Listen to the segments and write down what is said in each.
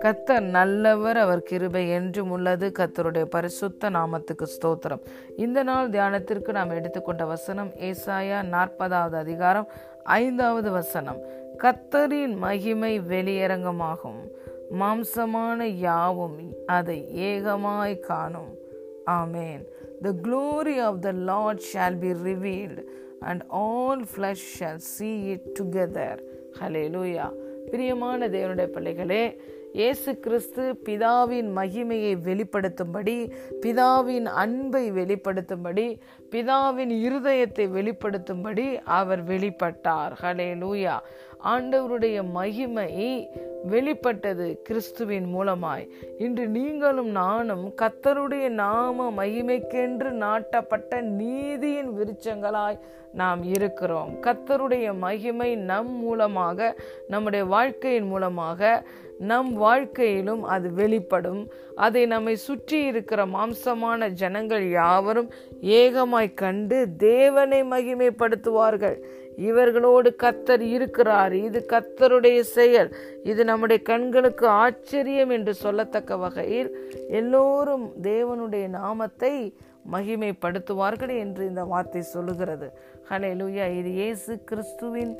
கத்தர் நல்லவர் அவர் கிருபை என்றும் உள்ளது. கத்தருடைய பரிசுத்த நாமத்துக்கு ஸ்தோத்திரம். இந்த நாள் தியானத்திற்கு நாம் எடுத்துக்கொண்ட வசனம் ஏசாயா நாற்பதாவது அதிகாரம் ஐந்தாவது வசனம். கத்தரின் மகிமை வெளியரங்கமாகும். மாம்சமான யாவும் அதை ஏகமாய் காணும். ஆமேன். Glory of the lord shall be revealed and all flesh shall see it together hallelujah பிரியமான தேவனுடைய பிள்ளைகளே இயேசு கிறிஸ்து பிதாவின் மகிமையை வெளிப்படுத்தும்படி பிதாவின் அன்பை வெளிப்படுத்தும்படி பிதாவின் இருதயத்தை வெளிப்படுத்தும்படி அவர் வெளிப்பட்டார். ஹலே லூயா ஆண்டவருடைய மகிமை வெளிப்பட்டது கிறிஸ்துவின் மூலமாய். இன்று நீங்களும் நானும் கத்தருடைய நாம மகிமைக்கென்று நாட்டப்பட்ட நீதியின் விருச்சங்களாய் நாம் இருக்கிறோம். கத்தருடைய மகிமை நம் மூலமாக நம்முடைய வாழ்க்கையின் மூலமாக நம் வாழ்க்கையிலும் அது வெளிப்படும். அதை நம்மை சுற்றி இருக்கிற மாம்சமான ஜனங்கள் யாவரும் ஏகமாய் கண்டு தேவனை மகிமைப்படுத்துவார்கள். இவர்களோடு கத்தர் இருக்கிறார். இது கத்தருடைய செயல். இது நம்முடைய கண்களுக்கு ஆச்சரியம் என்று சொல்லத்தக்க வகையில் எல்லோரும் தேவனுடைய நாமத்தை மகிமைப்படுத்துவார்கள் என்று இந்த வார்த்தை சொல்லுகிறது. ஹலே லூயா இது இயேசு கிறிஸ்துவின்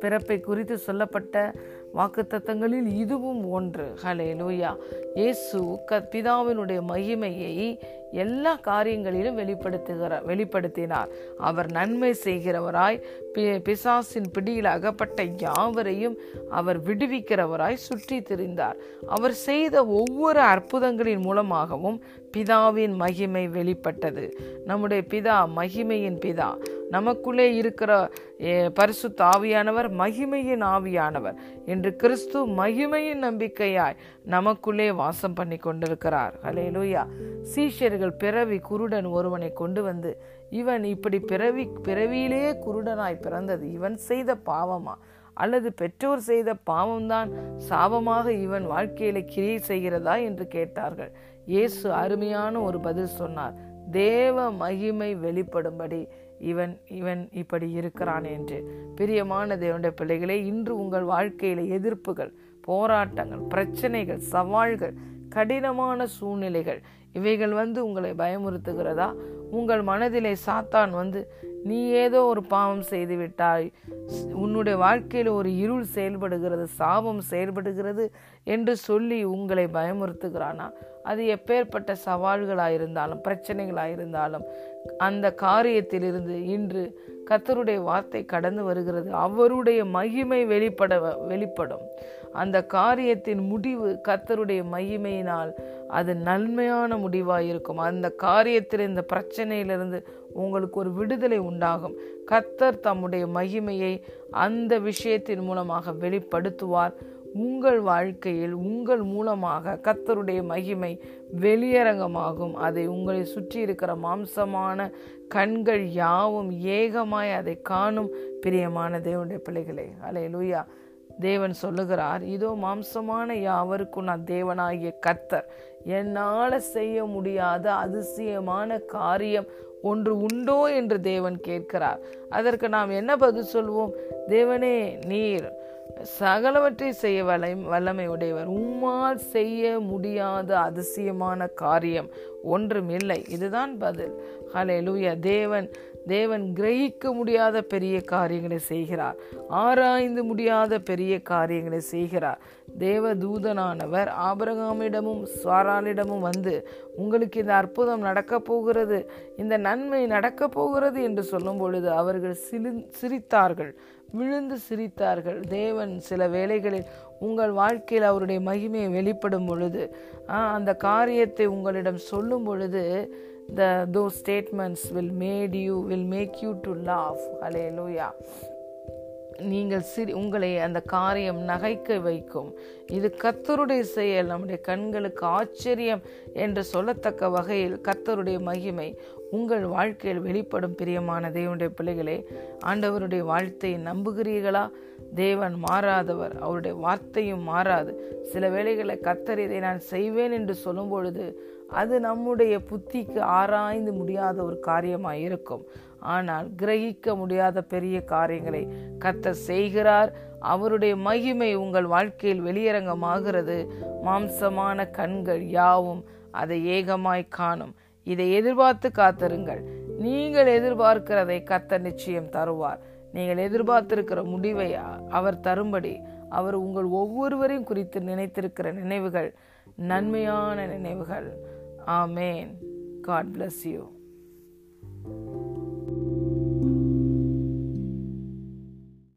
பிறப்பை குறித்து சொல்லப்பட்ட வாக்குத்தத்தங்களில் இதுவும் ஒன்று. ஹலே லூயா இயேசு க பிதாவினுடைய மகிமையை எல்லா காரியங்களிலும் வெளிப்படுத்துகிற வெளிப்படுத்தினார். அவர் நன்மை செய்கிறவராய் பிசாசின் பிடியில் அகப்பட்ட யாவரையும் அவர் விடுவிக்கிறவராய் சுற்றி திரிந்தார். அவர் செய்த ஒவ்வொரு அற்புதங்களின் மூலமாகவும் பிதாவின் மகிமை வெளிப்பட்டது. நம்முடைய பிதா மகிமையின் பிதா. நமக்குள்ளே இருக்கிற பரிசு ஆவியானவர் மகிமையின் ஆவியானவர். என்று கிறிஸ்து மகிமையின் நம்பிக்கையாய் நமக்குள்ளே வாசம் பண்ணி கொண்டிருக்கிறார். ஹலே லூயா சீஷர்கள் பிறவி குருடன் ஒருவனை கொண்டு வந்து இவன் இப்படி பிறவி பிறவியிலேயே குருடனாய் பிறந்தது. இவன் செய்த பாவமா? அல்லது பெற்றோர் செய்த பாவம்தான்? சாபமாக இவன் வாழ்க்கையில கிரியை செய்கிறதா? என்று கேட்டார்கள். இயேசு அருமையான ஒரு பதில் சொன்னார். தேவ மகிமை வெளிப்படும்படி இவன் இவன் இப்படி இருக்கிறான் என்று. பிரியமான தேவனுடைய பிள்ளைகளே இன்று உங்கள் வாழ்க்கையில எதிர்ப்புகள் போராட்டங்கள் பிரச்சனைகள் சவால்கள் கடினமான சூழ்நிலைகள் இவைகள் வந்து உங்களை பயமுறுத்துகிறதா? உங்கள் மனதிலே சாத்தான் வந்து நீ ஏதோ ஒரு பாவம் செய்து விட்டாய். உன்னுடைய வாழ்க்கையில் ஒரு இருள் செயல்படுகிறது சாபம் செயல்படுகிறது என்று சொல்லி உங்களை பயமுறுத்துகிறானா? அது எப்பேற்பட்ட பிரச்சனைகளாக இருந்தாலும் அந்த காரியத்திலிருந்து இன்று கத்தருடைய வார்த்தை கடந்து வருகிறது. அவருடைய மகிமை வெளிப்பட வெளிப்படும். அந்த காரியத்தின் முடிவு கத்தருடைய மகிமையினால் அது நன்மையான முடிவாக இருக்கும் அந்த காரியத்தில் இந்த பிரச்சனையிலிருந்து உங்களுக்கு ஒரு விடுதலை உண்டாகும். கத்தர் தம்முடைய மகிமையை அந்த விஷயத்தின் மூலமாக வெளிப்படுத்துவார். உங்கள் வாழ்க்கையில் உங்கள் மூலமாக கத்தருடைய மகிமை வெளியரங்கமாகும். அதை உங்களை சுற்றி இருக்கிற மாம்சமான கண்கள் யாவும் ஏகமாய் அதை காணும். பிரியமான தேவனுடைய பிள்ளைகளே அலே லூயா தேவன் சொல்லுகிறார் இதோ மாம்சமான யாவருக்கும் நான் தேவனாகிய கத்தர் என்னால் செய்ய முடியாத அதிசயமான காரியம் ஒன்று உண்டோ என்று தேவன் கேட்கிறார். அதற்கு நாம் என்ன பதில் சொல்வோம்? தேவனே நீர் சகலவற்றை செய்ய வலை வல்லமை உடையவர். உம்மால் செய்ய முடியாத அதிசயமான காரியம் ஒன்றும் இல்லை. இதுதான் பதில். ஹலே லூயா தேவன் தேவன் கிரகிக்க முடியாத பெரிய காரியங்களை செய்கிறார். ஆராய்ந்து முடியாத பெரிய காரியங்களை செய்கிறார். தேவ தூதனானவர் ஆபரகாமிடமும் சுவாராலிடமும் வந்து உங்களுக்கு இந்த அற்புதம் நடக்கப் போகிறது இந்த நன்மை நடக்கப் போகிறது என்று சொல்லும் பொழுது அவர்கள் சிலி சிரித்தார்கள். விழுந்து சிரித்தார்கள். தேவன் சில வேளைகளில் உங்கள் வாழ்க்கையில் அவருடைய மகிமையை வெளிப்படும் பொழுது அந்த காரியத்தை உங்களிடம் சொல்லும் பொழுது the though statements will made you will make you to laugh hallelujah நீங்கள் சிரி உங்களை அந்த காரியம் நகைக்க வைக்கும். இது கத்தருடைய செயல் நம்முடைய கண்களுக்கு ஆச்சரியம் என்று சொல்லத்தக்க வகையில் கத்தருடைய மகிமை உங்கள் வாழ்க்கையில் வெளிப்படும் பிரியமான தேவனுடைய பிள்ளைகளே ஆண்டவருடைய வாழ்த்தையை நம்புகிறீர்களா? தேவன் மாறாதவர் அவருடைய வார்த்தையும் மாறாது. சில வேளைகளை கத்தர் இதை நான் செய்வேன் என்று சொல்லும் பொழுது அது நம்முடைய புத்திக்கு ஆராய்ந்து முடியாத ஒரு காரியமாக இருக்கும். ஆனால் கிரகிக்க முடியாத பெரிய காரியங்களை கத்த செய்கிறார். அவருடைய மகிமை உங்கள் வாழ்க்கையில் வெளியரங்கமாகிறது. மாம்சமான கண்கள் யாவும் அதை ஏகமாய் காணும். இதை எதிர்பார்த்து காத்திருங்கள். நீங்கள் எதிர்பார்க்கிறதை கத்தர் நிச்சயம் தருவார். நீங்கள் எதிர்பார்த்திருக்கிற முடிவை அவர் தரும்படி அவர் உங்கள் ஒவ்வொருவரையும் குறித்து நினைத்திருக்கிற நினைவுகள் நன்மையான நினைவுகள். ஆமேன். God bless you